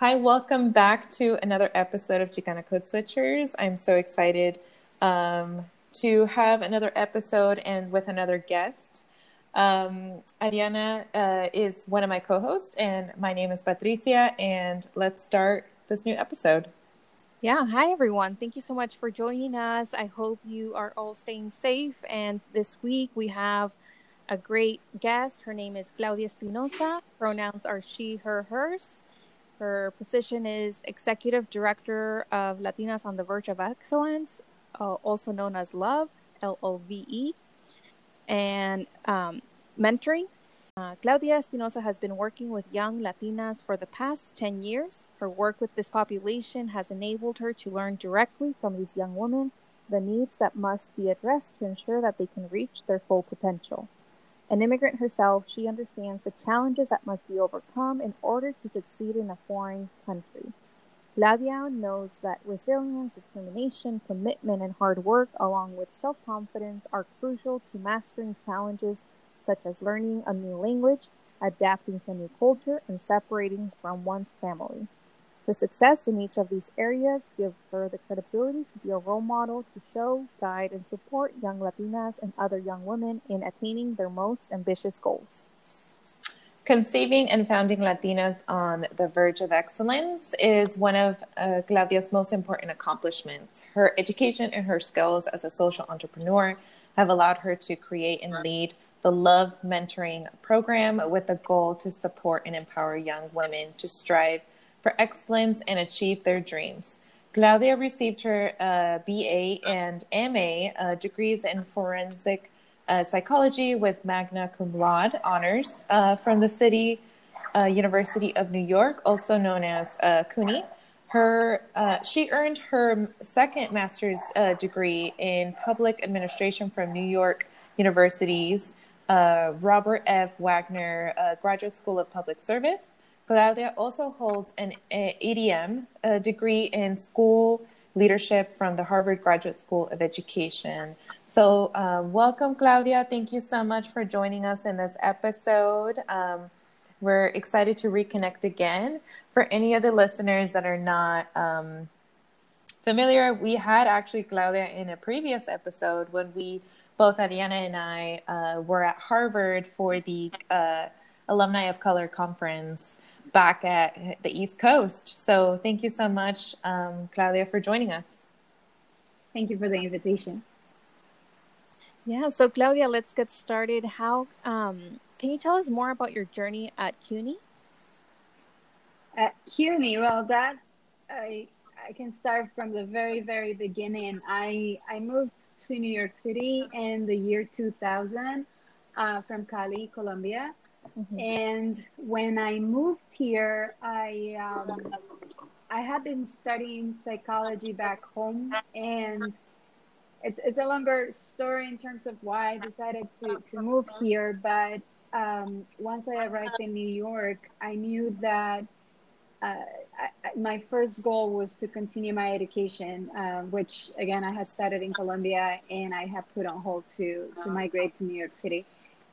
Hi, welcome back to another episode of Chicana Code Switchers. I'm so excited um, to have another episode and with another guest. Um, Ariana uh, is one of my co hosts, and my name is Patricia. And let's start this new episode. Yeah, hi everyone. Thank you so much for joining us. I hope you are all staying safe. And this week we have a great guest. Her name is Claudia Espinosa. Pronouns are she, her, hers. Her position is Executive Director of Latinas on the Verge of Excellence, uh, also known as LOVE, L O V E, and um, mentoring. Uh, Claudia Espinosa has been working with young Latinas for the past 10 years. Her work with this population has enabled her to learn directly from these young women the needs that must be addressed to ensure that they can reach their full potential. An immigrant herself, she understands the challenges that must be overcome in order to succeed in a foreign country. Claudia knows that resilience, determination, commitment, and hard work, along with self confidence, are crucial to mastering challenges such as learning a new language, adapting to a new culture, and separating from one's family. Her success in each of these areas give her the credibility to be a role model to show, guide, and support young Latinas and other young women in attaining their most ambitious goals. Conceiving and founding Latinas on the Verge of Excellence is one of uh, Claudia's most important accomplishments. Her education and her skills as a social entrepreneur have allowed her to create and lead the Love Mentoring Program with the goal to support and empower young women to strive for excellence and achieve their dreams. Claudia received her uh, BA and MA uh, degrees in forensic uh, psychology with magna cum laude honors uh, from the City uh, University of New York, also known as uh, CUNY. Her, she earned her second master's degree in public administration from New York University's Robert F. Wagner Graduate School of Public Service. Claudia also holds an EdM degree in school leadership from the Harvard Graduate School of Education. So, um, welcome, Claudia. Thank you so much for joining us in this episode. Um, we're excited to reconnect again. For any of the listeners that are not um, familiar, we had actually Claudia in a previous episode when we both Ariana and I uh, were at Harvard for the uh, Alumni of Color Conference back at the East Coast. So thank you so much, um, Claudia, for joining us. Thank you for the invitation. Yeah, so Claudia, let's get started. How um, can you tell us more about your journey at CUNY? At CUNY, well, that I I can start from the very very beginning. I I moved to New York City in the year 2000 uh, from Cali, Colombia, Mm-hmm. And when I moved here, I um, I had been studying psychology back home, and it's it's a longer story in terms of why I decided to to move here. But um, once I arrived in New York, I knew that. Uh, I, my first goal was to continue my education, uh, which again I had started in Colombia and I had put on hold to to migrate to New York City.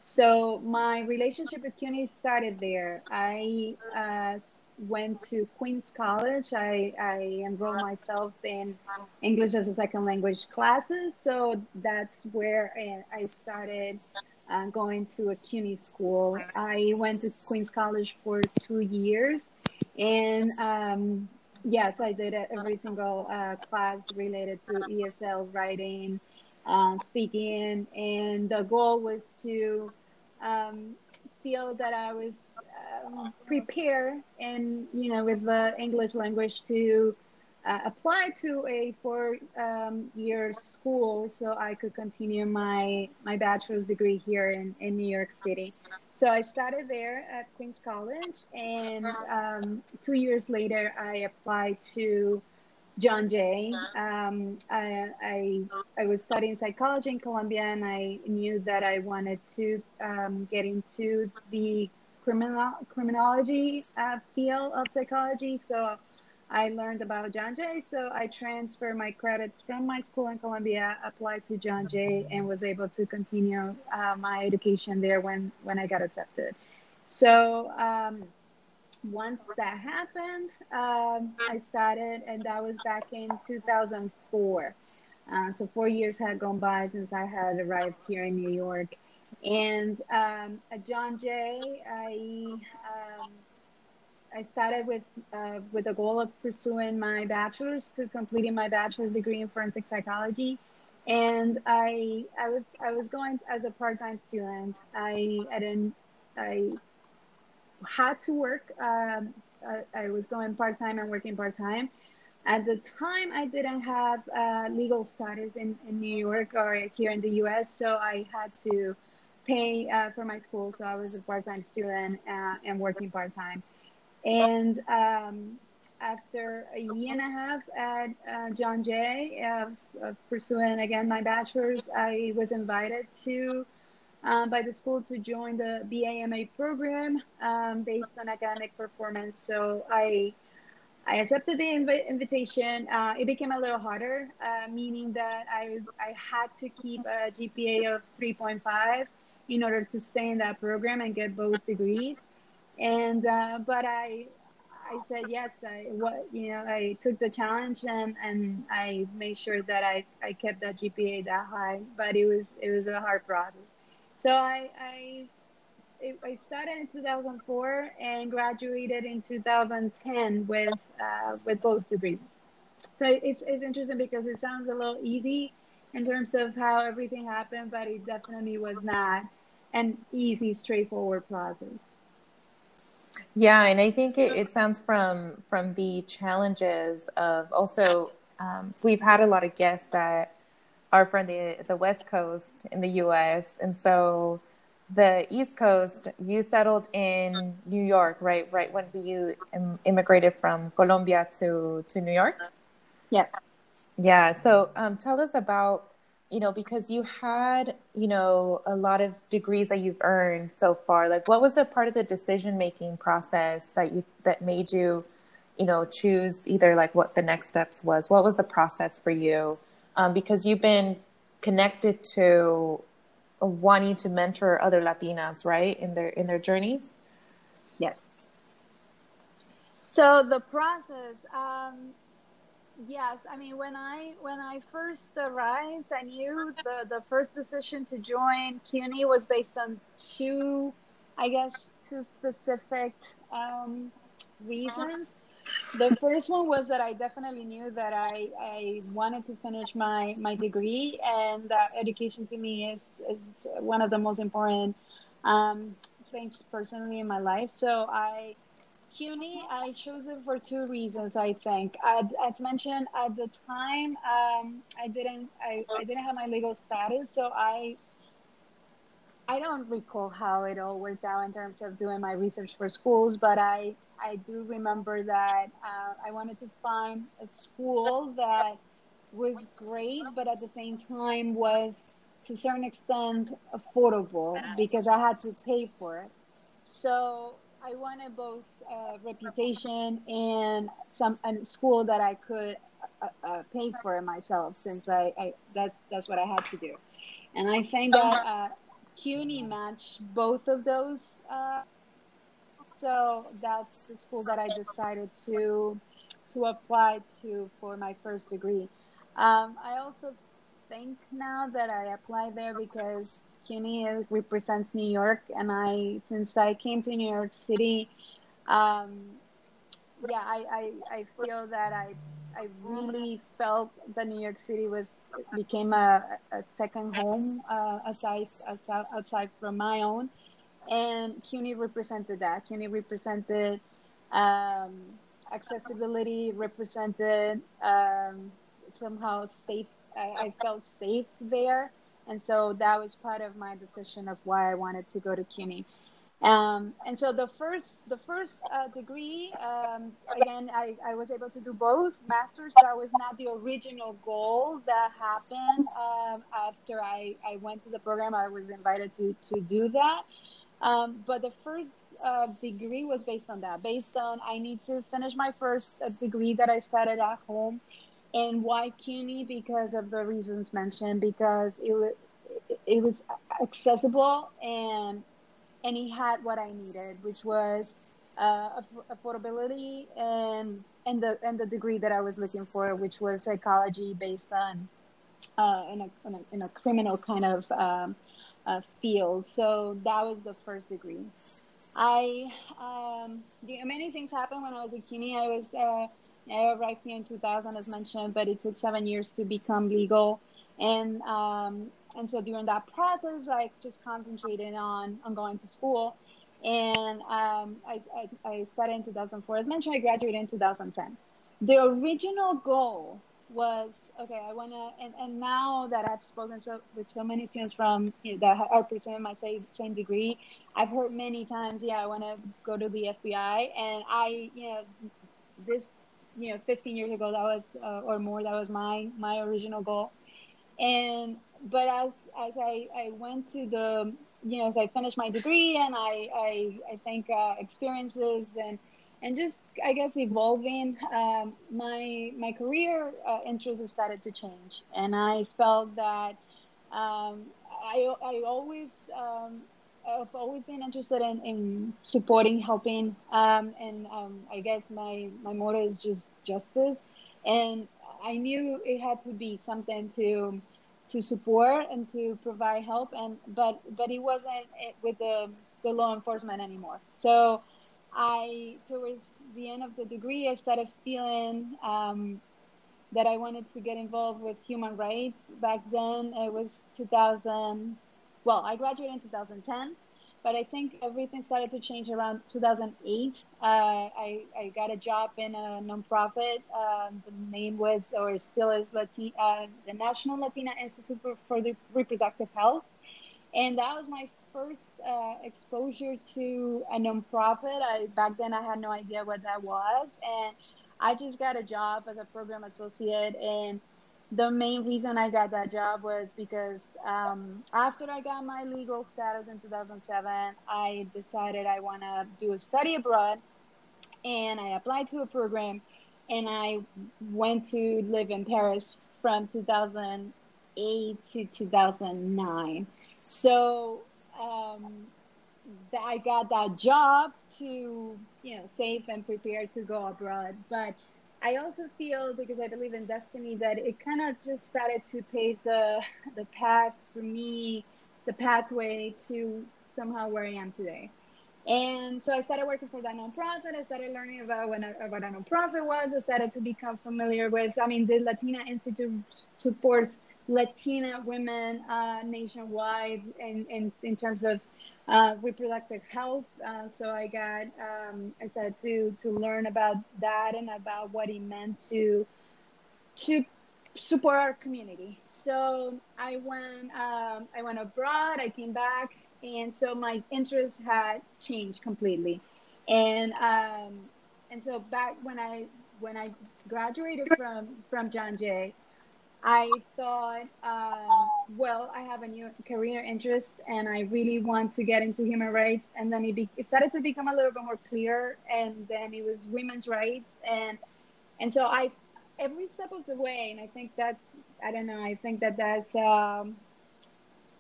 So my relationship with CUNY started there. I uh, went to Queens College. I, I enrolled myself in English as a second language classes. So that's where I started uh, going to a CUNY school. I went to Queens College for two years. And um, yes, I did every single uh, class related to ESL writing uh, speaking, and the goal was to um, feel that I was um, prepared and you know with the English language to uh, apply to a four um, year school so I could continue my my bachelor's degree here in, in New York City. So I started there at Queens College, and um, two years later I applied to John Jay. Um, I, I, I was studying psychology in Colombia, and I knew that I wanted to um, get into the criminal criminology uh, field of psychology. So I learned about John Jay. So I transferred my credits from my school in Colombia, applied to John Jay, and was able to continue uh, my education there when when I got accepted. So. Um, once that happened, um, I started, and that was back in 2004. Uh, so four years had gone by since I had arrived here in New York. And um, at John Jay, I um, I started with uh, with the goal of pursuing my bachelor's to completing my bachelor's degree in forensic psychology. And I I was I was going as a part time student. I I didn't I had to work. Um, I, I, was going part time and working part time. At the time, I didn't have uh, legal status in, in New York or here in the US, so I had to pay uh, for my school. So I was a part time student uh, and working part time. And um, after a year and a half at uh, John Jay, uh, pursuing again my bachelor's, I was invited to um, by the school to join the BA/MA program um, based on academic performance. So I I accepted the inv- invitation. Uh, it became a little harder, uh, meaning that I I had to keep a GPA of 3.5 in order to stay in that program and get both degrees. And uh, but I I said yes. I what you know I took the challenge and and I made sure that I I kept that GPA that high. But it was it was a hard process. So I, I, I started in 2004 and graduated in 2010 with uh, with both degrees. So it's it's interesting because it sounds a little easy in terms of how everything happened, but it definitely was not an easy, straightforward process. Yeah, and I think it, it sounds from from the challenges of also um, we've had a lot of guests that are from the the West Coast in the U.S. and so the East Coast, you settled in New York, right? Right when you immigrated from Colombia to to New York. Yes. Yeah. So um, tell us about you know because you had you know a lot of degrees that you've earned so far. Like, what was a part of the decision making process that you that made you you know choose either like what the next steps was? What was the process for you? Um, because you've been connected to wanting to mentor other Latinas, right, in their in their journeys. Yes. So the process, um, yes, I mean when I when I first arrived, I knew the the first decision to join CUNY was based on two, I guess, two specific um, reasons. The first one was that I definitely knew that I, I wanted to finish my, my degree, and education to me is, is one of the most important um, things personally in my life. So I, CUNY, I chose it for two reasons. I think, as mentioned at the time, um, I didn't I, I didn't have my legal status, so I I don't recall how it all worked out in terms of doing my research for schools, but I I do remember that uh, I wanted to find a school that was great, but at the same time was to a certain extent affordable because I had to pay for it. So I wanted both uh, reputation and some a school that I could uh, uh, pay for myself, since I, I, that's that's what I had to do. And I think that uh, CUNY matched both of those uh, so that's the school that I decided to to apply to for my first degree. Um, I also think now that I apply there because CUNY represents New York, and I since I came to New York City, um, yeah, I, I, I feel that I I really felt that New York City was became a, a second home uh, aside, aside outside from my own and CUNY represented that. CUNY represented um, accessibility, represented um, somehow safe. I, I, felt safe there, and so that was part of my decision of why I wanted to go to CUNY. Um, and so the first the first uh, degree, um, again, I, I was able to do both masters. That was not the original goal that happened um, after I, I went to the program. I was invited to to do that. Um, but the first uh, degree was based on that, based on I need to finish my first uh, degree that I started at home. And why CUNY? Because of the reasons mentioned, because it was it was accessible and and he had what I needed, which was uh, affordability and and the and the degree that I was looking for, which was psychology based on uh, in, a, in, a, in a criminal kind of um, uh, field. So that was the first degree. I um, many things happened when I was at CUNY. I was uh, I arrived here in 2000, as mentioned, but it took seven years to become legal, and um, and so during that process, I just concentrated on on going to school, and um, I, I, I started in 2004. As mentioned, I graduated in 2010. The original goal was okay. I want to, and, and now that I've spoken so, with so many students from you know, that are pursuing my same, same degree, I've heard many times, yeah, I want to go to the FBI, and I, you know, this, you know, 15 years ago, that was uh, or more, that was my my original goal, and but as as I, I went to the you know as I finished my degree and I I, I think uh, experiences and and just I guess evolving um, my my career uh, interests started to change and I felt that um, I I always um, I've always been interested in, in supporting, helping, um, and um, I guess my my motto is just justice. And I knew it had to be something to to support and to provide help and but but it wasn't with the the law enforcement anymore. So i towards the end of the degree i started feeling um, that i wanted to get involved with human rights. Back then it was 2000 well i graduated in 2010 but I think everything started to change around 2008. Uh, I, I got a job in a nonprofit. Um, the name was, or still is, Latin, uh, the National Latina Institute for, for the Reproductive Health. And that was my first uh, exposure to a nonprofit. I, back then, I had no idea what that was. And I just got a job as a program associate. And the main reason I got that job was because um, after I got my legal status in 2007, I decided I want to do a study abroad, and I applied to a program, and I went to live in Paris from 2008 to 2009. So um, I got that job to you know save and prepare to go abroad, but I also feel because I believe in destiny that it kind of just started to pave the the path for me, the pathway to somehow where I am today. And so I started working for that nonprofit. I started learning about what what a nonprofit was. I started to become familiar with. I mean, the Latina Institute supports Latina women uh, nationwide in, in in terms of uh, reproductive health. Uh, so I got um, I said to to learn about that and about what it meant to to support our community. So I went um, I went abroad. I came back, and so my interests had changed completely. And um, and so back when I when I graduated from from John Jay, I thought, um, well, I have a new career interest and I really want to get into human rights. And then it, be- it started to become a little bit more clear. And then it was women's rights. And, and so I, every step of the way, and I think that's, I don't know, I think that that's um,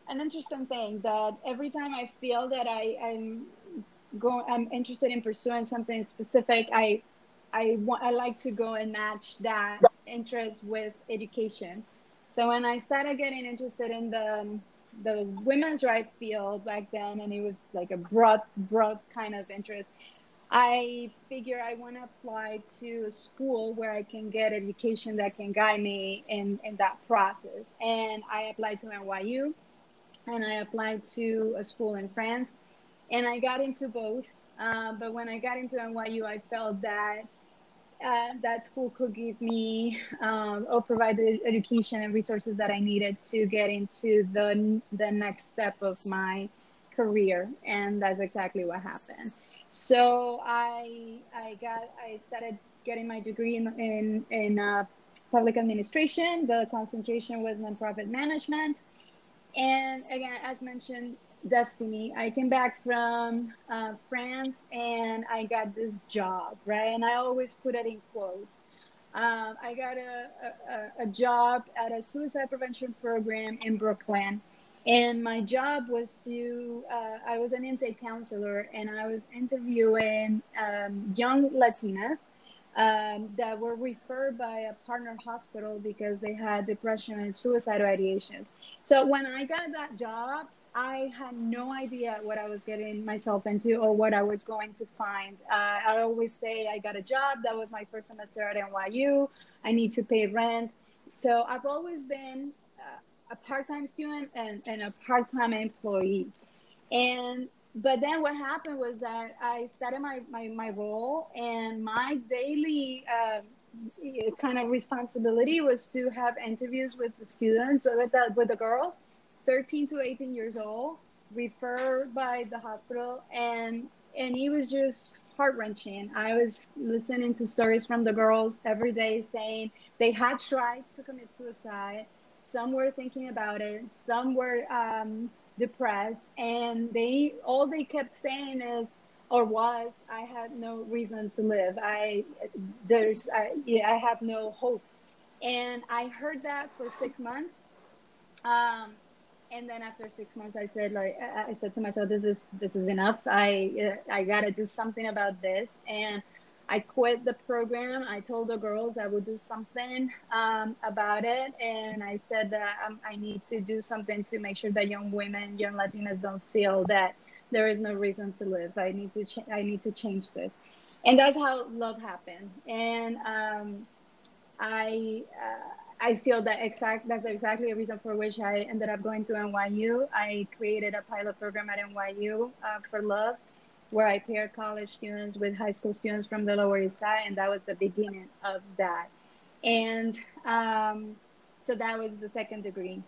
an interesting thing that every time I feel that I, I'm going, I'm interested in pursuing something specific, I, I want, I like to go and match that interest with education. So when I started getting interested in the the women's rights field back then, and it was like a broad broad kind of interest, I figure I want to apply to a school where I can get education that can guide me in in that process. And I applied to NYU, and I applied to a school in France, and I got into both. Uh, but when I got into NYU, I felt that uh, that school could give me um, or provide the education and resources that I needed to get into the the next step of my career, and that's exactly what happened. So I I got I started getting my degree in in, in uh, public administration. The concentration was nonprofit management, and again, as mentioned, destiny. I came back from uh, France and I got this job, right? And I always put it in quotes. Um, I got a, a, a, job at a suicide prevention program in Brooklyn. And my job was to, uh, I was an intake counselor and I was interviewing um, young Latinas um, that were referred by a partner hospital because they had depression and suicidal ideations. So when I got that job, I had no idea what I was getting myself into or what I was going to find. Uh, I always say I got a job. That was my first semester at NYU. I need to pay rent. So I've always been uh, a part-time student and, and a part-time employee. And but then what happened was that I started my, my, my role and my daily uh, kind of responsibility was to have interviews with the students with the, with the girls 13 to 18 years old, referred by the hospital, and and it was just heart wrenching. I was listening to stories from the girls every day saying they had tried to commit suicide. Some were thinking about it. Some were um, depressed, and they all they kept saying is or was I had no reason to live. I there's I, yeah, I have no hope, and I heard that for six months. Um, and then after six months i said like i said to myself this is this is enough. I i gotta do something about this. And i quit the program. I told the girls i would do something um, about it. And i said that um, i need to do something to make sure that young women young latinas don't feel that there is no reason to live. I need to ch- i need to change this. And that's how love happened. And um, i uh, I feel that exact that's exactly the reason for which I ended up going to NYU. I created a pilot program at NYU uh, for love, where I paired college students with high school students from the Lower East Side, and that was the beginning of that. And um, so that was the second degree.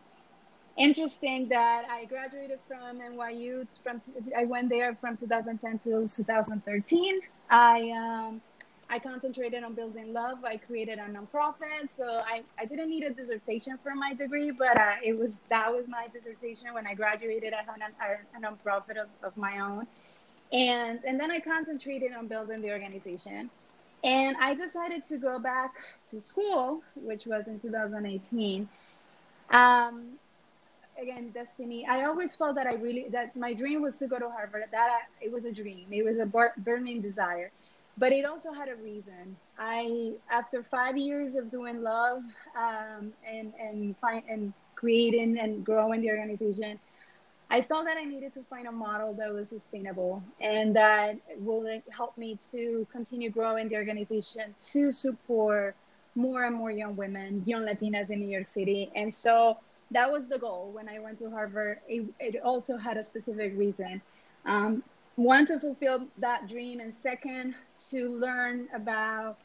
Interesting that I graduated from NYU. From I went there from 2010 to 2013. I um, I concentrated on building love. I created a nonprofit. So I, I didn't need a dissertation for my degree, but uh, it was that was my dissertation when I graduated. I had a, a nonprofit of, of my own. And, and then I concentrated on building the organization. And I decided to go back to school, which was in 2018. Um, again, destiny. I always felt that I really that my dream was to go to Harvard. That it was a dream. It was a burning desire but it also had a reason. I, after five years of doing love um, and and find and creating and growing the organization, I felt that I needed to find a model that was sustainable and that will help me to continue growing the organization to support more and more young women, young Latinas in New York City. And so that was the goal when I went to Harvard. It, it also had a specific reason. Um, one to fulfill that dream and second to learn about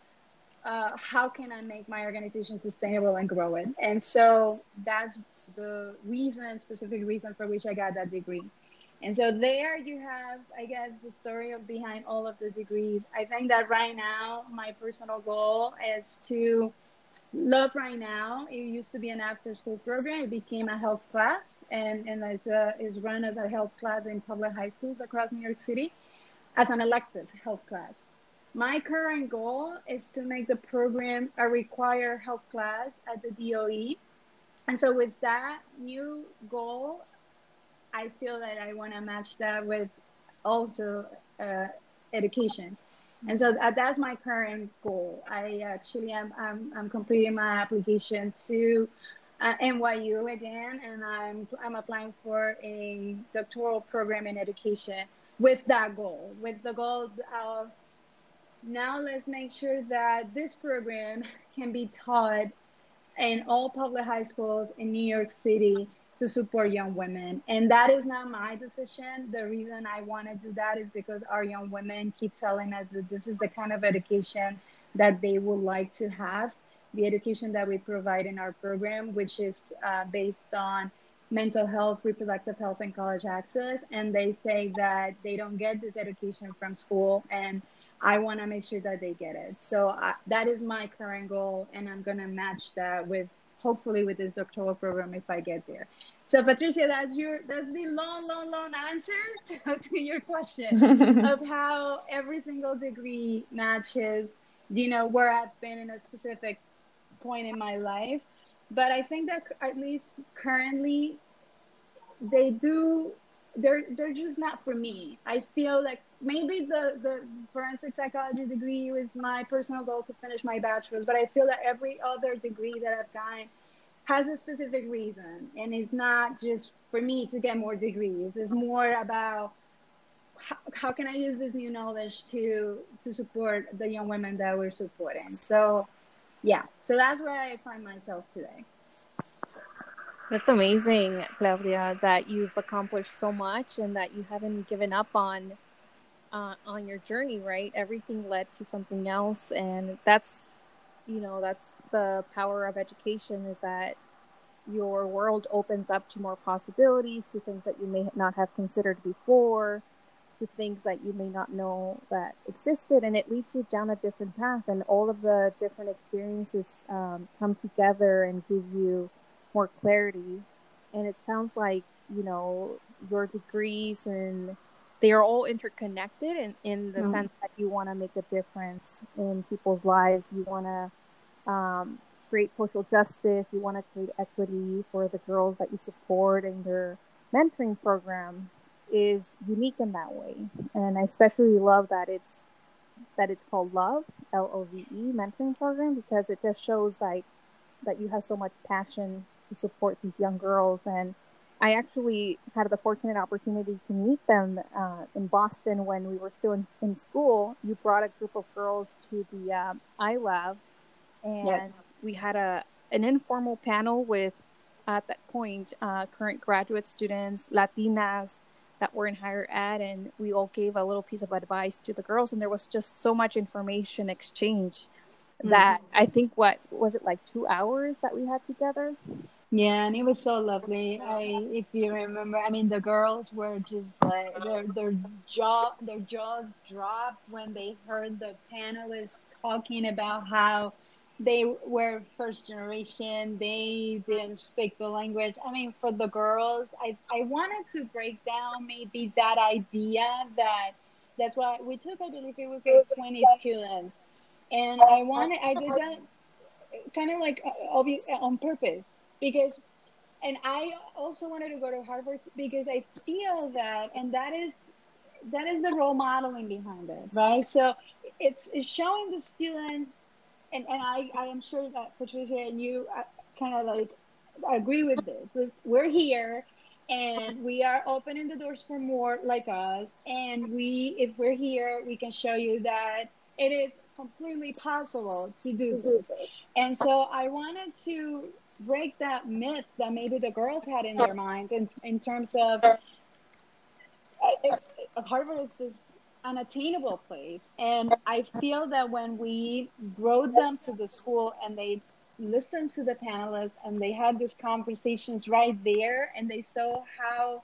uh, how can i make my organization sustainable and grow it. And so that's the reason specific reason for which i got that degree. And so there you have i guess the story behind all of the degrees. I think that right now my personal goal is to Love Right Now, it used to be an after school program. It became a health class and, and is, uh, is run as a health class in public high schools across New York City as an elective health class. My current goal is to make the program a required health class at the DOE. And so, with that new goal, I feel that I want to match that with also uh, education. And so that, that's my current goal. I actually am I'm, I'm completing my application to uh, NYU again, and I'm I'm applying for a doctoral program in education with that goal, with the goal of now let's make sure that this program can be taught in all public high schools in New York City to support young women. And that is not my decision. The reason I want to do that is because our young women keep telling us that this is the kind of education that they would like to have. The education that we provide in our program, which is uh, based on mental health, reproductive health, and college access. And they say that they don't get this education from school, and I want to make sure that they get it. So I, that is my current goal, and I'm going to match that with hopefully with this doctoral program if I get there. So Patricia, that's your that's the long, long, long answer to, to your question of how every single degree matches, you know, where I've been in a specific point in my life. But I think that at least currently, they do. They're they're just not for me. I feel like maybe the the forensic psychology degree was my personal goal to finish my bachelor's, but I feel that every other degree that I've gotten has a specific reason. And it's not just for me to get more degrees. It's more about how, how can i use this new knowledge to to support the young women that we're supporting. So yeah. So that's where i find myself today. That's amazing claudia that you've accomplished so much and that you haven't given up on uh, on your journey right everything led to something else and that's you know that's the power of education is that your world opens up to more possibilities, to things that you may not have considered before, to things that you may not know that existed, and it leads you down a different path. And all of the different experiences um, come together and give you more clarity. And it sounds like you know your degrees and they are all interconnected in, in the mm-hmm. sense that you want to make a difference in people's lives. You want to um, create social justice, you want to create equity for the girls that you support, and your mentoring program is unique in that way. And I especially love that it's that it's called Love L O V E mentoring program because it just shows like that you have so much passion to support these young girls and I actually had the fortunate opportunity to meet them uh, in Boston when we were still in, in, school. You brought a group of girls to the um, iLab and yes. we had a an informal panel with at that point uh, current graduate students, Latinas that were in higher ed, and we all gave a little piece of advice to the girls, and there was just so much information exchange mm-hmm. that I think what was it like two hours that we had together. Yeah, and it was so lovely. I, if you remember, I mean, the girls were just like their their jaw their jaws dropped when they heard the panelists talking about how they were first generation. They didn't speak the language. I mean for the girls i i wanted to break down maybe that idea that that's why we took i believe it was like 20 students. And i wanted i did that kind of like uh, on purpose because and i also wanted to go to harvard because i feel that and that is that is the role modeling behind it right so it's, it's showing the students and and I I am sure that Patricia and you uh, kind of like agree with this. we're here and we are opening the doors for more like us and we if we're here we can show you that it is completely possible to do this and so i wanted to break that myth that maybe the girls had in their minds in, in terms of uh, it's, harvard is this unattainable place. And I feel that when we brought them to the school and they listened to the panelists and they had these conversations right there and they saw how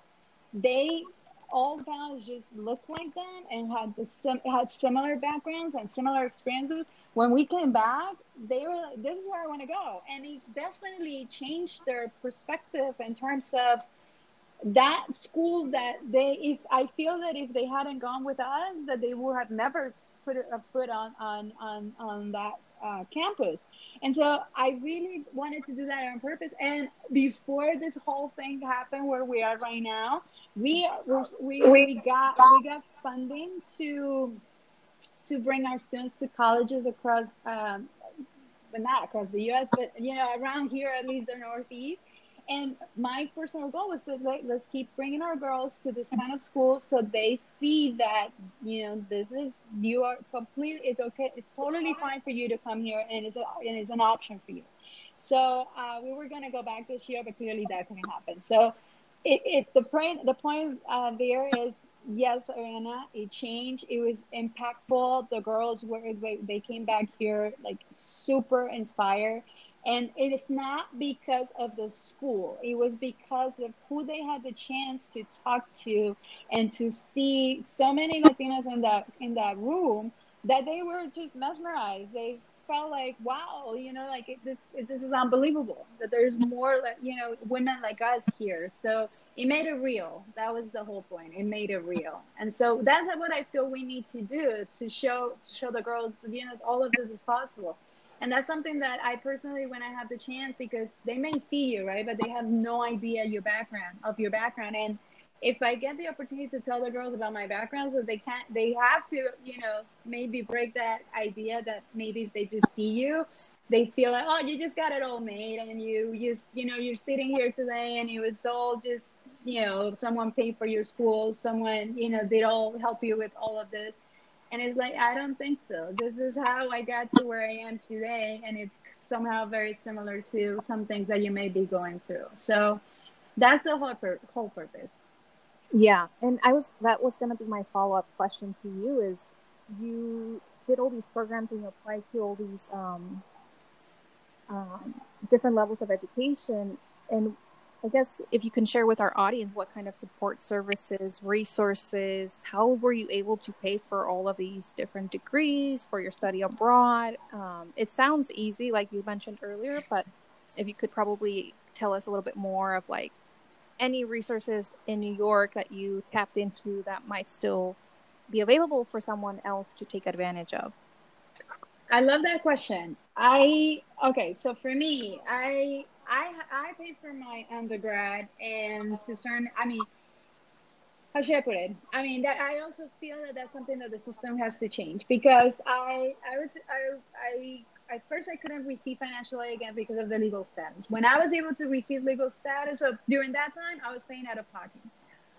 they all guys just looked like them and had the sim- had similar backgrounds and similar experiences. When we came back, they were like, "This is where I want to go," and it definitely changed their perspective in terms of that school that they if i feel that if they hadn't gone with us that they would have never put a foot on on on, on that uh, campus. And so i really wanted to do that on purpose. And before this whole thing happened where we are right now we we, we got we got funding to to bring our students to colleges across um, but not across the us but you know around here at least the northeast and my personal goal was to like, let's keep bringing our girls to this kind of school so they see that, you know, this is, you are completely, it's okay, it's totally fine for you to come here and it's, a, and it's an option for you. So uh, we were going to go back this year, but clearly that couldn't happen. So it, it the point, the point uh, there is, yes, Ariana, it changed. It was impactful. The girls were, they, they came back here like super inspired And it is not because of the school. It was because of who they had the chance to talk to and to see so many Latinas in that in that room that they were just mesmerized. They felt like, wow, you know, like it, this, this is unbelievable that there's more, like, you know, women like us here. So it made it real. That was the whole point. It made it real. And so that's what I feel we need to do to show, to show the girls, you know, all of this is possible. And that's something that I personally, when I have the chance, because they may see you, right, but they have no idea your background of your background. And if I get the opportunity to tell the girls about my background, so they can't, they have to, you know, maybe break that idea that maybe if they just see you, they feel like, oh, you just got it all made, and you just, you know, you're sitting here today, and it was all just, you know, someone paid for your school, someone, you know, they all help you with all of this. And it's like, I don't think so. This is how I got to where I am today. And it's somehow very similar to some things that you may be going through. So that's the whole, pur- whole purpose. Yeah, and I was that was going to be my follow up question to you is you did all these programs and you applied to all these um, um, different levels of education, and I guess if you can share with our audience what kind of support services, resources, how were you able to pay for all of these different degrees for your study abroad? Um, it sounds easy, like you mentioned earlier, but if you could probably tell us a little bit more of like any resources in New York that you tapped into that might still be available for someone else to take advantage of? I love that question. I okay, so for me, I I I paid for my undergrad and to certain I mean how should I put it? I mean that I also feel that that's something that the system has to change because I I was I I at first I couldn't receive financial aid again because of the legal status. When I was able to receive legal status, during that time, I was paying out of pocket.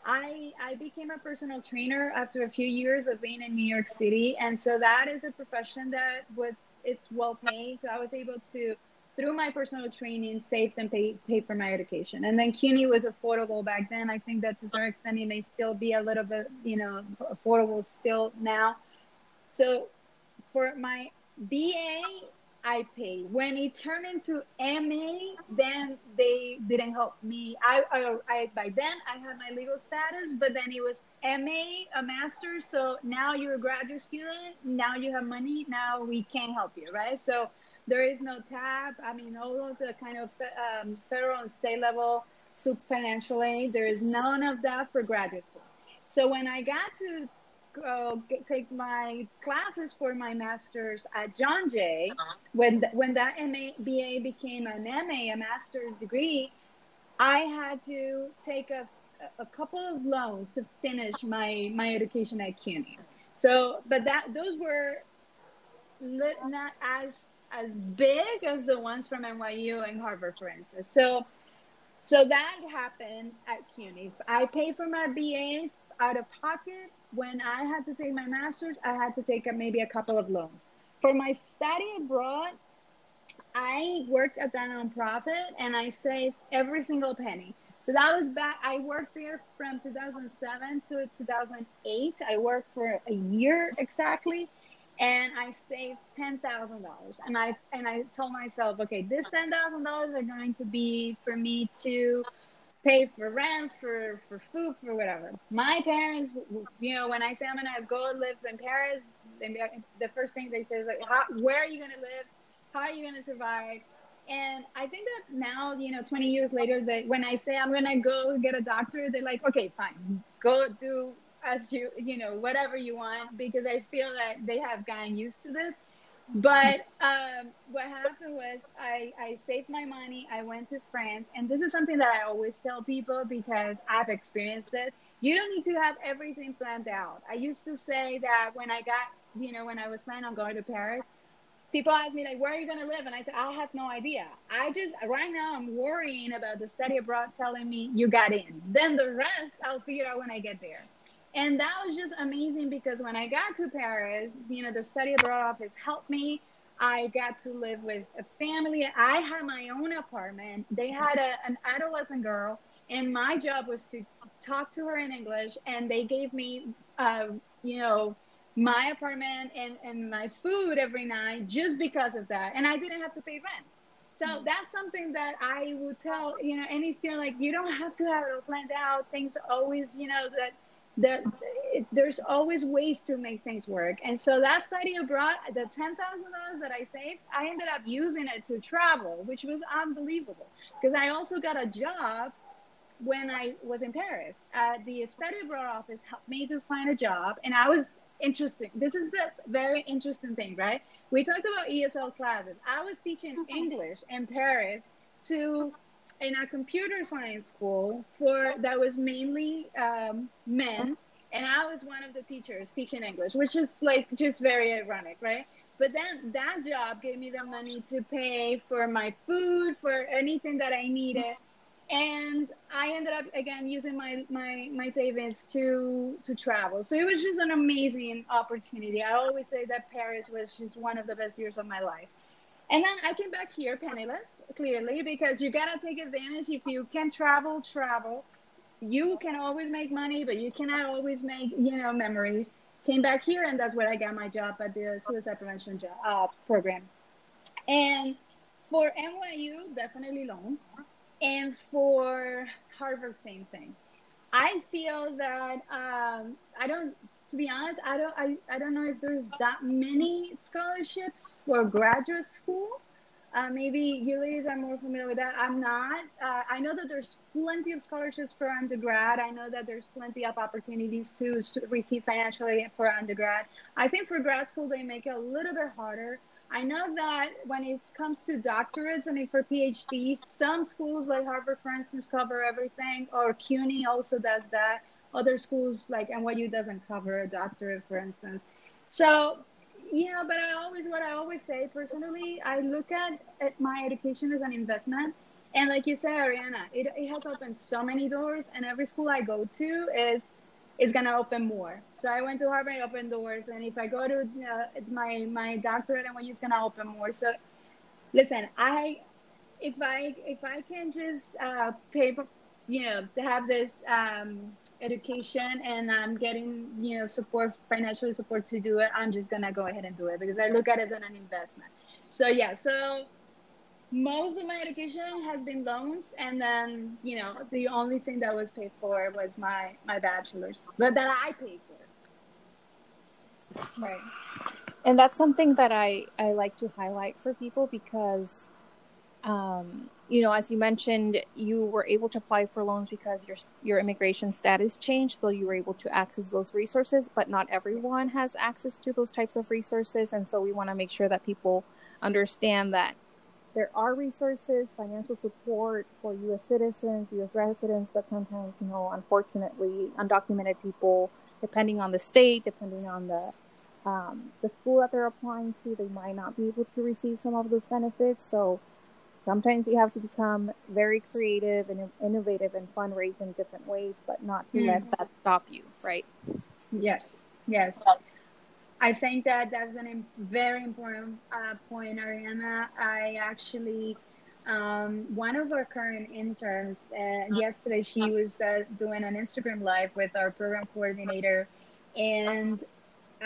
I I became a personal trainer after a few years of being in New York City, and so that is a profession that would it's well paid. So I was able to through my personal training save and pay pay for my education. And then CUNY was affordable back then. I think that to certain extent it may still be a little bit you know affordable still now. So for my BA I pay. When it turned into MA, then they didn't help me. I, I, I, by then I had my legal status, but then it was MA, a master. So now you're a graduate student. Now you have money. Now we can't help you, right? So there is no TAP. I mean, all of the kind of um, federal and state level financial aid. There is none of that for graduate school. So when I got to uh, take my classes for my master's at John Jay. Uh-huh. When th- when that MA, BA became an MA, a master's degree, I had to take a a couple of loans to finish my my education at CUNY. So, but that those were lit, not as as big as the ones from NYU and Harvard, for instance. So, so that happened at CUNY. I paid for my BA out of pocket when I had to take my master's, I had to take a, maybe a couple of loans. For my study abroad, I worked at that nonprofit and I saved every single penny. So that was back. I worked there from 2007 to 2008. I worked for a year exactly, and I saved ten thousand dollars. And I and I told myself, okay, this ten thousand dollars are going to be for me to pay for rent, for, for food, for whatever. My parents, you know, when I say I'm gonna go live in Paris, they, the first thing they say is like, how, where are you gonna live? How are you gonna survive? And I think that now, you know, 20 years later, that when I say I'm gonna go get a doctor, they're like, okay, fine, go do as you, you know, whatever you want, because I feel that they have gotten used to this. But um, what happened was I, I saved my money. I went to France. And this is something that I always tell people because I've experienced it. You don't need to have everything planned out. I used to say that when I got, you know, when I was planning on going to Paris, people ask me like, where are you going to live? And I said, I have no idea. I just, right now I'm worrying about the study abroad telling me you got in. Then the rest I'll figure out when I get there. And that was just amazing because when I got to Paris, you know, the study abroad office helped me. I got to live with a family. I had my own apartment. They had a, an adolescent girl, and my job was to talk to her in English. And they gave me, uh, you know, my apartment and, and my food every night just because of that. And I didn't have to pay rent. So that's something that I will tell, you know, any student, like, you don't have to have it all planned out. Things always, you know, that that it, there's always ways to make things work. And so that study abroad, the ten thousand dollars that I saved, I ended up using it to travel, which was unbelievable. Because I also got a job when I was in Paris. Uh, the study abroad office helped me to find a job, and I was interesting. This is the very interesting thing, right? We talked about ESL classes. I was teaching English in Paris to in a computer science school for that was mainly um, men, and I was one of the teachers teaching English, which is like just very ironic, right? But then that job gave me the money to pay for my food, for anything that I needed and I ended up again using my my my savings to to travel. So it was just an amazing opportunity. I always say that Paris was just one of the best years of my life. And then I came back here penniless, clearly, because you gotta take advantage. If you can travel, travel. You can always make money, but you cannot always make you know memories. Came back here, and that's where I got my job at the suicide prevention job, uh, program. And for NYU, definitely loans and for Harvard, same thing. I feel that um, I don't, to be honest, I don't, I, I don't know if there's that many scholarships for graduate school. Uh, maybe you ladies are more familiar with that. I'm not. Uh, I know that there's plenty of scholarships for undergrad. I know that there's plenty of opportunities to receive financially for undergrad. I think for grad school they make it a little bit harder. I know that when it comes to doctorates, I mean, for PhDs, some schools like Harvard, for instance, cover everything, or CUNY also does that. Other schools like NYU doesn't cover a doctorate, for instance. So, yeah, but I always, what I always say personally, I look at, at my education as an investment. And like you said, Ariana, it, it has opened so many doors, and every school I go to is is to open more. So I went to Harvard, opened doors, and if I go to uh, my my doctorate, is going to open more. So listen, I if I if I can just uh, pay, you know, to have this um, education and I'm getting you know support, financial support to do it, I'm just gonna go ahead and do it because I look at it as an investment. So yeah, so most of my education has been loans and then you know the only thing that was paid for was my my bachelor's but that i paid for right and that's something that i i like to highlight for people because um you know as you mentioned you were able to apply for loans because your your immigration status changed so you were able to access those resources but not everyone has access to those types of resources and so we want to make sure that people understand that there are resources, financial support for U.S. citizens, U.S. residents, but sometimes, you know, unfortunately, undocumented people, depending on the state, depending on the um, the school that they're applying to, they might not be able to receive some of those benefits. So sometimes you have to become very creative and innovative and fundraise in different ways, but not to mm. let that stop you, right? Yes, yes. I think that that's a very important uh, point, Ariana. I actually, um, one of our current interns, uh, yesterday she was uh, doing an Instagram live with our program coordinator, and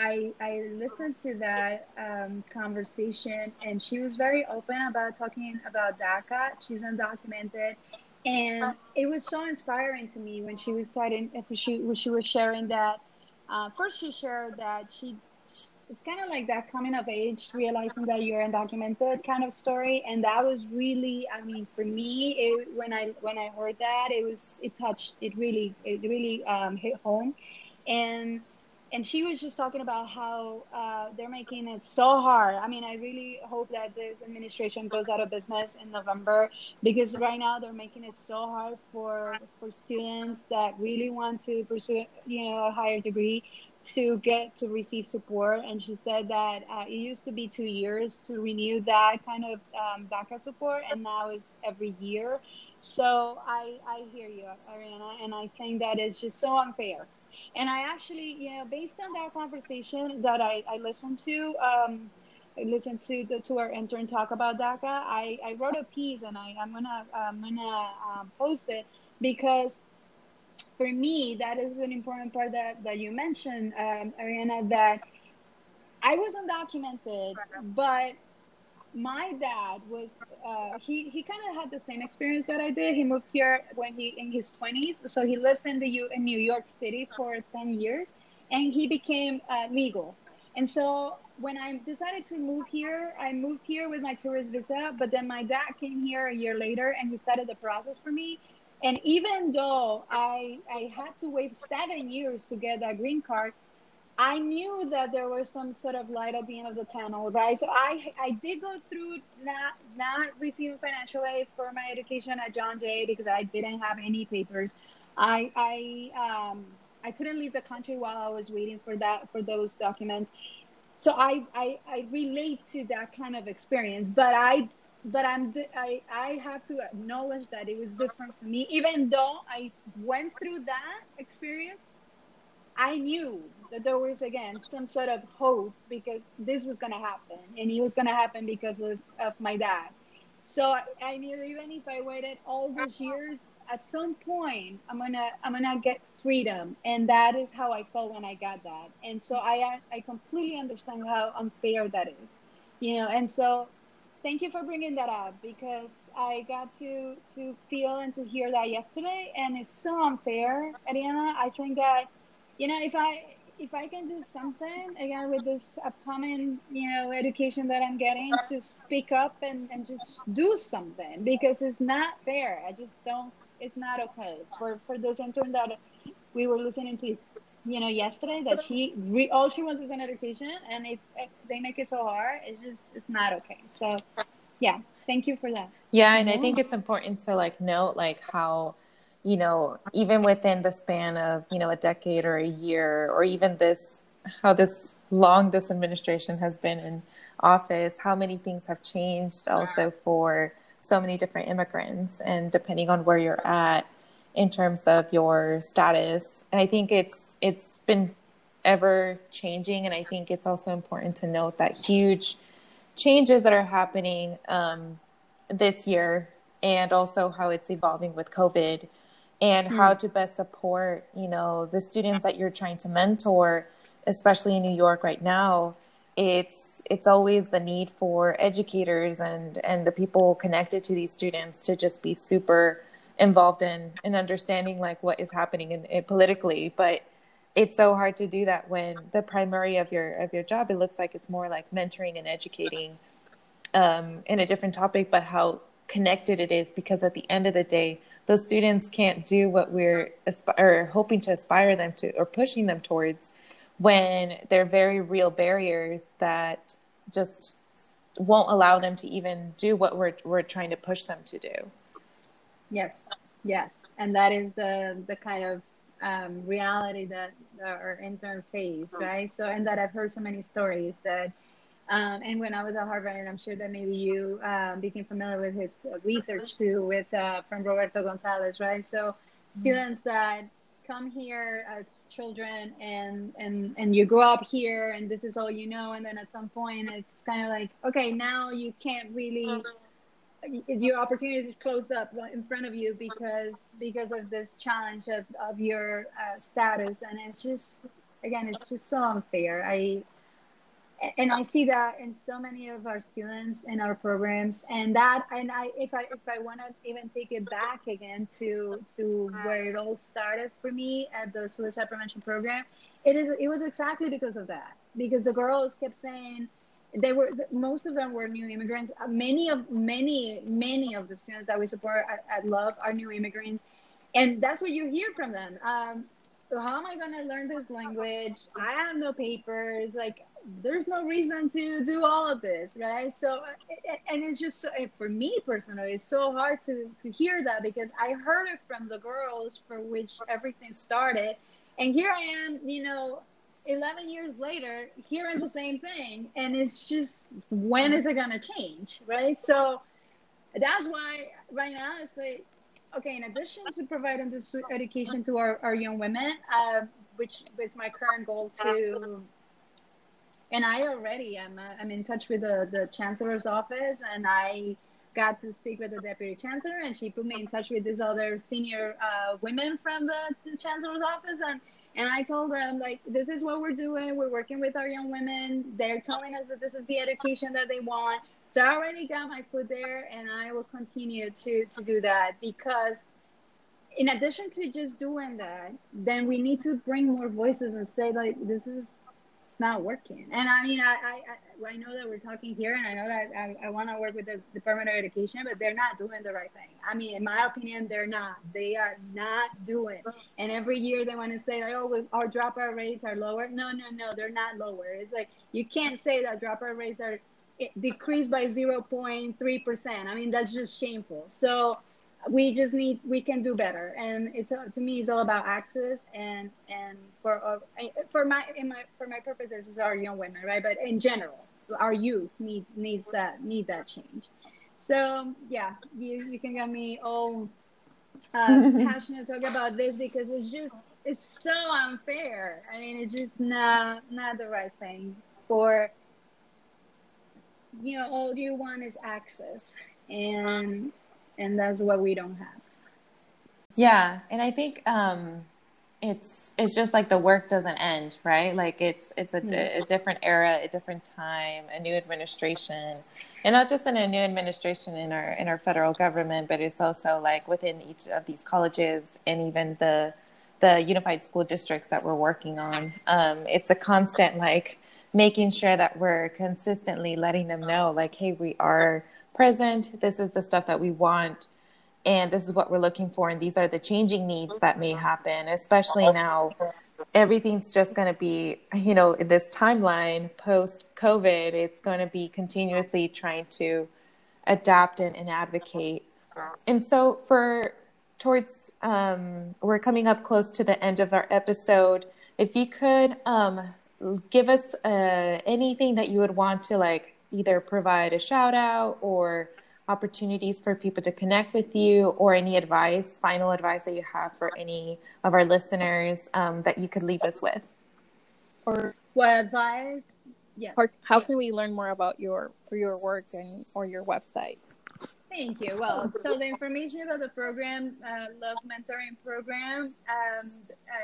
I I listened to that um, conversation, and she was very open about talking about DACA. She's undocumented, and it was so inspiring to me when she was starting. She when she was sharing that. Uh, first, she shared that she it's kind of like that coming of age, realizing that you're undocumented kind of story, and that was really, I mean, for me, it, when I when I heard that, it was it touched, it really, it really um, hit home, and and she was just talking about how uh, they're making it so hard. I mean, I really hope that this administration goes out of business in November because right now they're making it so hard for for students that really want to pursue, you know, a higher degree to get to receive support. And she said that uh, it used to be two years to renew that kind of um, DACA support and now it's every year. So I, I hear you Ariana and I think that is just so unfair and I actually you know based on that conversation that I, I listened to um, I listened to the to our intern talk about DACA I, I wrote a piece and I, I'm gonna I'm gonna um, post it because for me, that is an important part that, that you mentioned, um, Ariana, that I was undocumented, but my dad was uh, he he kind of had the same experience that I did. He moved here when he in his twenties, so he lived in the U in New York City for ten years, and he became uh, legal. And so when I decided to move here, I moved here with my tourist visa. But then my dad came here a year later, and he started the process for me. And even though I I had to wait seven years to get that green card, I knew that there was some sort of light at the end of the tunnel, right? So I I did go through not not receiving financial aid for my education at John Jay because I didn't have any papers. I I um I couldn't leave the country while I was waiting for that for those documents. So I I, I relate to that kind of experience, but I but I'm I I have to acknowledge that it was different for me, even though I went through that experience I knew that there was again some sort of hope because this was going to happen and it was going to happen because of, of my dad. So I, knew even if I waited all those years, at some point I'm gonna I'm gonna get freedom, and that is how I felt when I got that. And so I I completely understand how unfair that is, you know. And so thank you for bringing that up because I got to to feel and to hear that yesterday, and it's so unfair, Ariana. I think that you know, if I if I can do something again with this upcoming, you know, education that I'm getting to speak up and, and just do something because it's not fair. I just don't it's not okay. For for this intern that we were listening to, you know, yesterday that she re, all she wants is an education and it's they make it so hard. It's just it's not okay. So yeah, thank you for that. Yeah, and I mm-hmm. think it's important to like note like how you know, even within the span of, you know, a decade or a year, or even this, how this long this administration has been in office, how many things have changed also for so many different immigrants and depending on where you're at in terms of your status. And I think it's it's been ever changing and I think it's also important to note that huge changes that are happening um, this year and also how it's evolving with COVID and mm. how to best support, you know, the students that you're trying to mentor, especially in New York right now. It's it's always the need for educators and and the people connected to these students to just be super involved in in understanding like what is happening in, in politically, but it's so hard to do that when the primary of your of your job it looks like it's more like mentoring and educating um, in a different topic, but how connected it is because at the end of the day, those students can't do what we're or hoping to aspire them to or pushing them towards when they're very real barriers that just won't allow them to even do what we're we're trying to push them to do. Yes, yes, and that is the the kind of um, reality that our intern face, right? So, and that I've heard so many stories that um, and when I was at Harvard, and I'm sure that maybe you um, became familiar with his research too, with uh, from Roberto Gonzales, right? So mm-hmm. students that come here as children and and and you grow up here and this is all you know and then at some point it's kind of like okay now you can't really your opportunities is closed up in front of you because because of this challenge of, of your uh, status and it's just again it's just so unfair i and I see that in so many of our students in our programs, and that, and I, if I, if I want to even take it back again to to where it all started for me at the suicide prevention program, it is, it was exactly because of that, because the girls kept saying they were most of them were new immigrants. Many of many many of the students that we support at, at Love are new immigrants, and that's what you hear from them. Um, so how am I going to learn this language? I have no papers. Like there's no reason to do all of this, right? So, and it's just so, for me personally, it's so hard to to hear that because I heard it from the girls for which everything started, and here I am, you know, 11 years later, hearing the same thing, and it's just when is it gonna change, right? So that's why right now it's like okay in addition to providing this education to our, our young women uh, which is my current goal to and I already am uh, I'm in touch with the, the chancellor's office, and I got to speak with the deputy chancellor, and she put me in touch with these other senior uh, women from the, the, chancellor's office, and and I told them like this is what we're doing. We're working with our young women. They're telling us that this is the education that they want. So I already got my foot there, and I will continue to to do that because, in addition to just doing that, then we need to bring more voices and say like this is not working. And I mean, I I, I know that we're talking here, and I know that I, I want to work with the Department of Education, but they're not doing the right thing. I mean, in my opinion, they're not. They are not doing. And every year they want to say, oh, our dropout rates are lower. No, no, no, they're not lower. It's like you can't say that dropout rates are decreased by 0.3%. I mean, that's just shameful. So we just need we can do better. And it's uh, to me it's all about access and and for uh, for my in my for my purposes is our young women right? But in general our youth need needs that need that change. So yeah you you can get me all uh, passionate to talk about this because it's just it's so unfair. I mean it's just not not the right thing for you know all you want is access. And and that's what we don't have. Yeah and i think um it's it's just like the work doesn't end right? Like it's it's a, mm-hmm. a different era a different time a new administration and not just in a new administration in our in our federal government but it's also like within each of these colleges and even the the unified school districts that we're working on. Um, it's a constant like making sure that we're consistently letting them know like hey we are present. This is the stuff that we want. And this is what we're looking for. And these are the changing needs that may happen especially now. Everything's just going to be you know in this timeline post covid it's going to be continuously trying to adapt and, and advocate. And so for towards um, we're coming up close to the end of our episode. If you could um, give us uh, anything that you would want to like either provide a shout out or opportunities for people to connect with you or any advice final advice that you have for any of our listeners um, that you could leave us with or what advice yeah or how can we learn more about your your work and or your website Thank you. Well, so the information about the program, uh, Love Mentoring Program, um,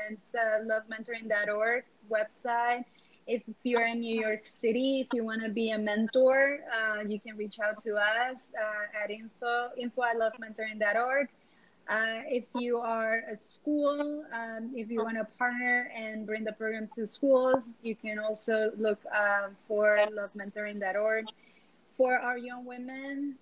and it's uh, lovementoring.org website. If you're in New York City, if you want to be a mentor, uh, you can reach out to us uh, at info, info at lovementoring.org. Uh, if you are a school, um, if you want to partner and bring the program to schools, you can also look uh, for lovementoring.org. For our young women,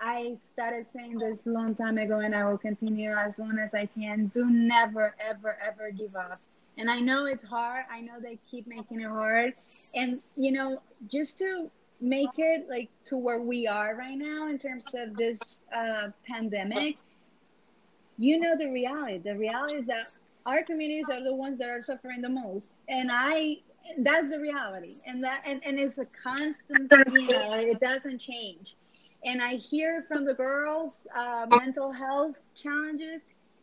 I started saying this a long time ago, and I will continue as long as I can. Do never, ever, ever give up. And I know it's hard. I know they keep making it hard. And, you know, just to make it like to where we are right now in terms of this uh, pandemic, you know the reality. The reality is that our communities are the ones that are suffering the most. And I, that's the reality. And that, and, and it's a constant, you know, it doesn't change and I hear from the girls uh, mental health challenges.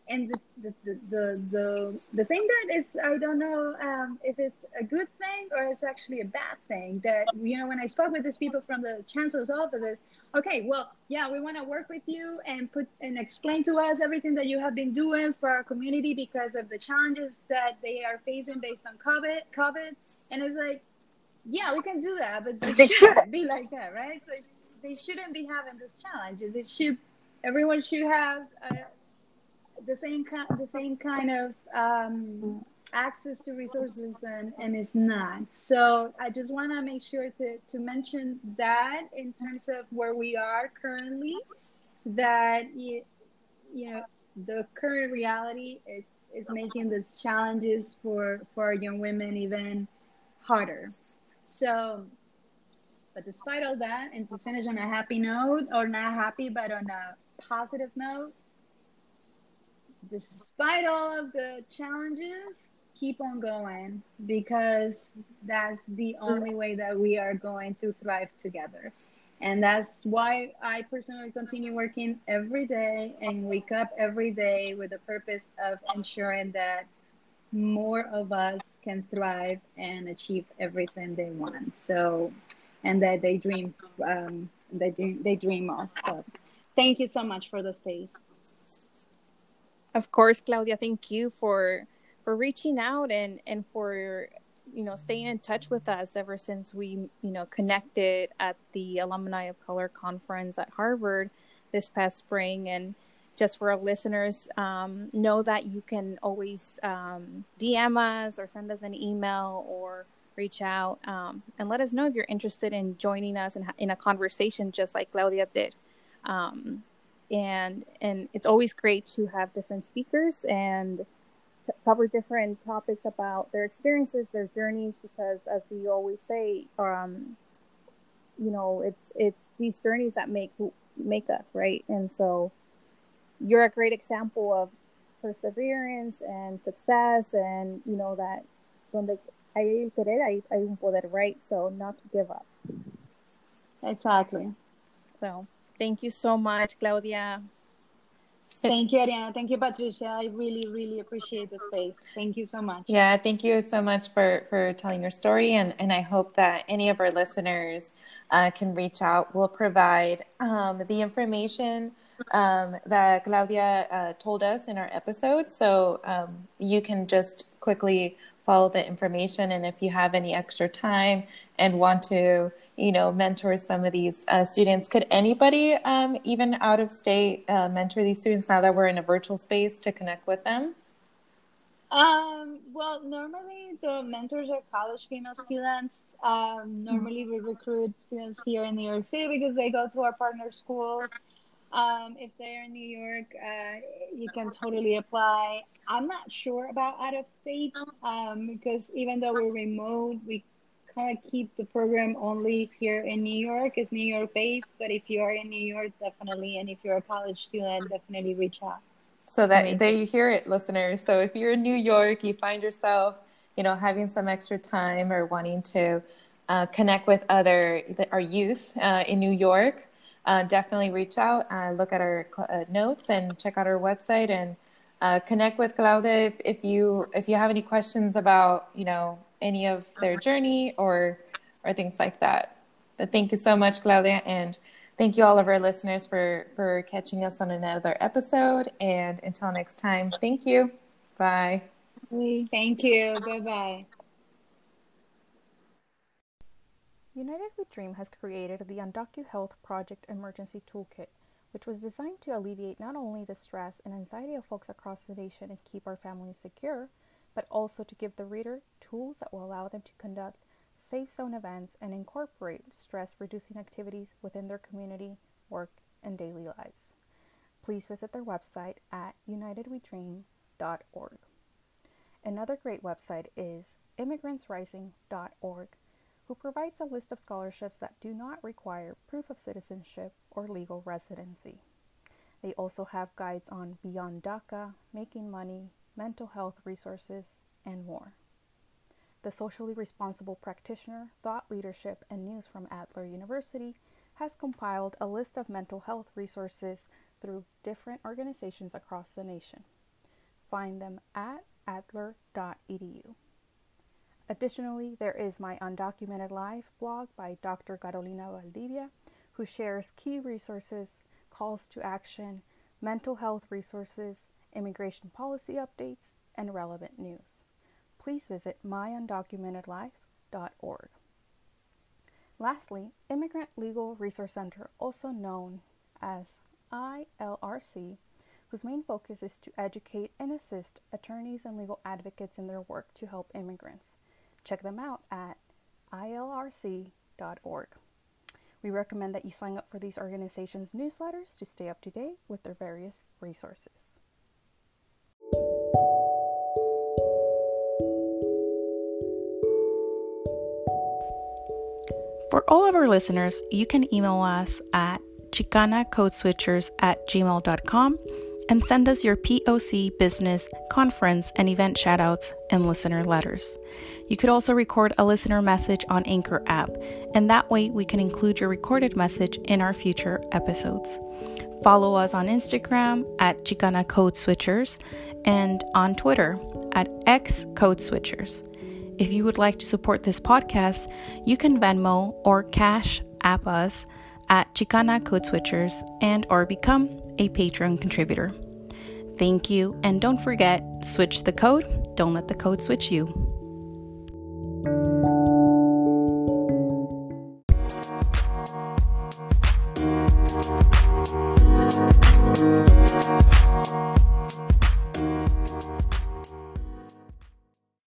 And the the, the, the, the, thing that is, I don't know um, if it's a good thing or it's actually a bad thing. That, you know, when I spoke with these people from the chancellor's office, okay, well, yeah, we want to work with you and put and explain to us everything that you have been doing for our community because of the challenges that they are facing based on COVID. COVID, and it's like, yeah, we can do that, but they shouldn't be like that, right? So they shouldn't be having these challenges. It should everyone should have uh, the same kind the same kind of um, access to resources, and and it's not. So I just want to make sure to to mention that in terms of where we are currently, that you, you know the current reality is is making these challenges for for young women even harder. So but despite all that, and to finish on a happy note, or not happy, but on a positive note, despite all of the challenges, keep on going because that's the only way that we are going to thrive together. And that's why I personally continue working every day and wake up every day with the purpose of ensuring that more of us can thrive and achieve everything they want. So and that they dream um, they, dream, they dream of. So thank you so much for the space. Of course, Claudia, thank you for for reaching out and and for you know, stay in touch with us ever since we, you know, connected at the Alumni of Color conference at Harvard this past spring. And just for our listeners, um, know that you can always um, DM us or send us an email or reach out um, and let us know if you're interested in joining us in, in a conversation just like Claudia did. And and it's always great to have different speakers and to cover different topics about their experiences, their journeys, because as we always say, um, you know, it's it's these journeys that make make us right, and so you're a great example of perseverance and success, and you know that donde hay querer hay, hay un poder, right? So not to give up. Exactly. So thank you so much, Claudia. Thank you, Ariana. Thank you, Patricia. I really, really appreciate the space. Thank you so much. Yeah, thank you so much for, for telling your story. And, and I hope that any of our listeners uh, can reach out. We'll provide um, the information um, that Claudia uh, told us in our episode. So um, you can just quickly follow the information. And if you have any extra time and want to, you know, mentor some of these uh, students. Could anybody, um, even out of state, uh, mentor these students now that we're in a virtual space to connect with them? Um, well, normally the mentors are college female students. Um, normally we recruit students here in New York City because they go to our partner schools. Um, if they're in New York, uh, you can totally apply. I'm not sure about out of state um, because even though we're remote, we kind of keep the program only here in New York. It's New York based, but if you are in New York, definitely, and if you're a college student, definitely reach out. So that Amazing. there you hear it, listeners. So if you're in New York, you find yourself, you know, having some extra time or wanting to uh, connect with other our youth uh, in New York, uh, definitely reach out, uh, look at our uh, notes, and check out our website and. Uh, connect with Claudia if, if you if you have any questions about you know any of their journey or or things like that. But thank you so much, Claudia, and thank you all of our listeners for for catching us on another episode. And until next time, thank you. Bye. Thank you. Bye bye. United We Dream has created the Undocu Health Project Emergency Toolkit, which was designed to alleviate not only the stress and anxiety of folks across the nation and keep our families secure, but also to give the reader tools that will allow them to conduct safe zone events and incorporate stress reducing activities within their community, work, and daily lives. Please visit their website at unitedwedream.org. Another great website is immigrantsrising.org, who provides a list of scholarships that do not require proof of citizenship or legal residency. They also have guides on Beyond DACA, Making Money, mental health resources, and more. The socially responsible practitioner, thought leadership, and news from Adler University has compiled a list of mental health resources through different organizations across the nation. Find them at adler.edu. Additionally, there is my Undocumented Life blog by Dr. Carolina Valdivia, who shares key resources, calls to action, mental health resources, immigration policy updates, and relevant news. Please visit myundocumentedlife.org. Lastly, Immigrant Legal Resource Center, also known as ILRC, whose main focus is to educate and assist attorneys and legal advocates in their work to help immigrants. Check them out at ilrc.org. We recommend that you sign up for these organizations' newsletters to stay up to date with their various resources. For all of our listeners, you can email us at chicanacodeswitchers at gmail.com and send us your POC business, conference, and event shoutouts and listener letters. You could also record a listener message on Anchor app, and that way we can include your recorded message in our future episodes. Follow us on Instagram at Chicana Code Switchers and on Twitter at X Code Switchers. If you would like to support this podcast, you can Venmo or Cash App us at Chicana Code Switchers and or become a Patreon contributor. Thank you, and don't forget, switch the code, don't let the code switch you.